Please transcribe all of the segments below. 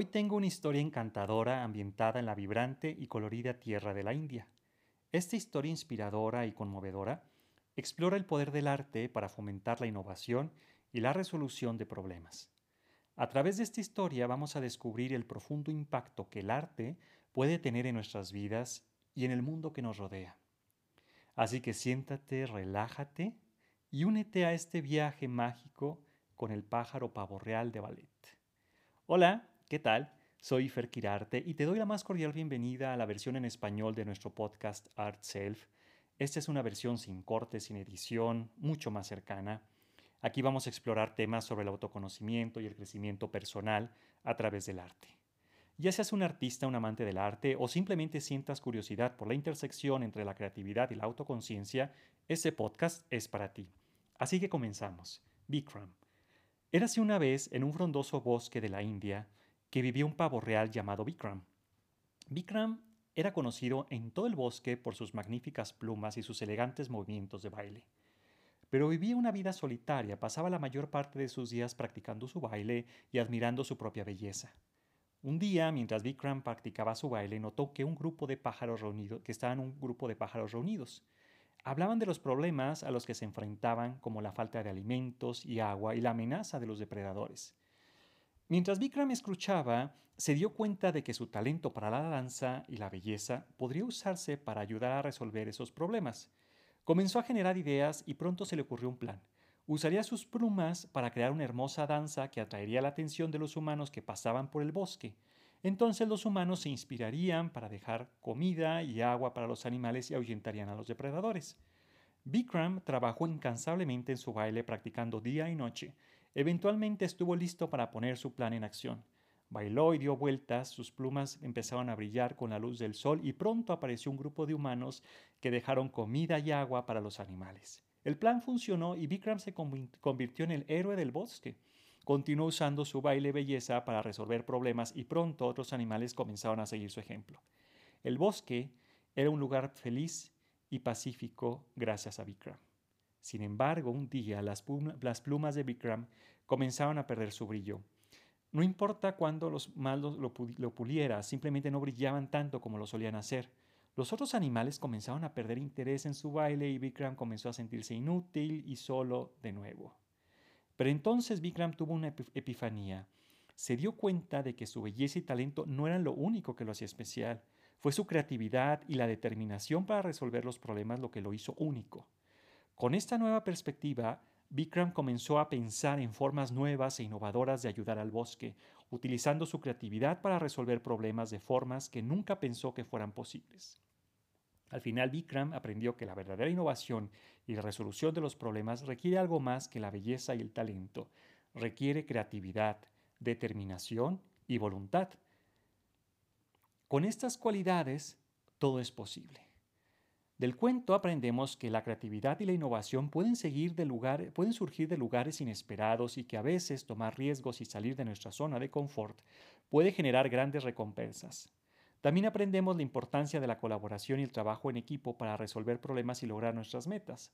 Hoy tengo una historia encantadora ambientada en la vibrante y colorida tierra de la India. Esta historia inspiradora y conmovedora explora el poder del arte para fomentar la innovación y la resolución de problemas. A través de esta historia vamos a descubrir el profundo impacto que el arte puede tener en nuestras vidas y en el mundo que nos rodea. Así que siéntate, relájate y únete a este viaje mágico con el pájaro pavo real de ballet. Hola, ¿qué tal? Soy Fer Kirarte y te doy la más cordial bienvenida a la versión en español de nuestro podcast Art Self. Esta es una versión sin cortes, sin edición, mucho más cercana Aquí vamos a explorar temas sobre el autoconocimiento y el crecimiento personal a través del arte. Ya seas un artista, un amante del arte o simplemente sientas curiosidad por la intersección entre la creatividad y la autoconciencia, este podcast es para ti. Así que comenzamos. Bikram. Érase una vez en un frondoso bosque de la India que vivía un pavo real llamado Bikram. Bikram era conocido en todo el bosque por sus magníficas plumas y sus elegantes movimientos de baile pero vivía una vida solitaria, pasaba la mayor parte de sus días practicando su baile y admirando su propia belleza. Un día, mientras Vikram practicaba su baile, notó que un grupo de pájaros reunidos, que estaban un grupo de pájaros reunidos. Hablaban de los problemas a los que se enfrentaban, como la falta de alimentos y agua y la amenaza de los depredadores. Mientras Vikram escuchaba, se dio cuenta de que su talento para la danza y la belleza podría usarse para ayudar a resolver esos problemas. Comenzó a generar ideas y pronto se le ocurrió un plan. Usaría sus plumas para crear una hermosa danza que atraería la atención de los humanos que pasaban por el bosque. Entonces los humanos se inspirarían para dejar comida y agua para los animales y ahuyentarían a los depredadores. Bikram trabajó incansablemente en su baile practicando día y noche. Eventualmente estuvo listo para poner su plan en acción. Bailó y dio vueltas, sus plumas empezaron a brillar con la luz del sol y pronto apareció un grupo de humanos que dejaron comida y agua para los animales. El plan funcionó y Bikram se convirtió en el héroe del bosque. Continuó usando su baile belleza para resolver problemas y pronto otros animales comenzaron a seguir su ejemplo. El bosque era un lugar feliz y pacífico gracias a Bikram. Sin embargo, un día las, plumas de Bikram comenzaron a perder su brillo no importa cuándo los malos lo, puliera, simplemente no brillaban tanto como lo solían hacer. Los otros animales comenzaron a perder interés en su baile y Bikram comenzó a sentirse inútil y solo de nuevo. Pero entonces Bikram tuvo una epifanía. Se dio cuenta de que su belleza y talento no eran lo único que lo hacía especial. Fue su creatividad y la determinación para resolver los problemas lo que lo hizo único. Con esta nueva perspectiva, Bikram comenzó a pensar en formas nuevas e innovadoras de ayudar al bosque, utilizando su creatividad para resolver problemas de formas que nunca pensó que fueran posibles. Al final, Bikram aprendió que la verdadera innovación y resolución de los problemas requiere algo más que la belleza y el talento. Requiere creatividad, determinación y voluntad. Con estas cualidades, todo es posible. Del cuento aprendemos que la creatividad y la innovación pueden, seguir de lugar, pueden surgir de lugares inesperados y que a veces tomar riesgos y salir de nuestra zona de confort puede generar grandes recompensas. También aprendemos la importancia de la colaboración y el trabajo en equipo para resolver problemas y lograr nuestras metas.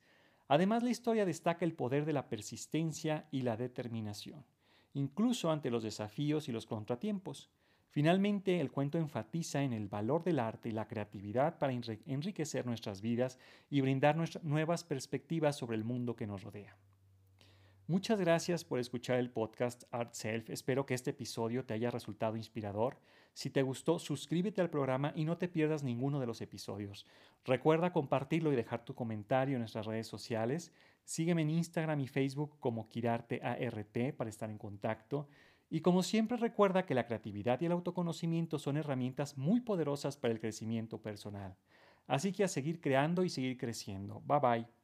Además, la historia destaca el poder de la persistencia y la determinación, incluso ante los desafíos y los contratiempos. Finalmente, el cuento enfatiza en el valor del arte y la creatividad para enriquecer nuestras vidas y brindar nuevas perspectivas sobre el mundo que nos rodea. Muchas gracias por escuchar el podcast Art Self. Espero que este episodio te haya resultado inspirador. Si te gustó, suscríbete al programa y no te pierdas ninguno de los episodios. Recuerda compartirlo y dejar tu comentario en nuestras redes sociales. Sígueme en Instagram y Facebook como KirateART para estar en contacto. Y como siempre recuerda que la creatividad y el autoconocimiento son herramientas muy poderosas para el crecimiento personal. Así que a seguir creando y seguir creciendo. Bye bye.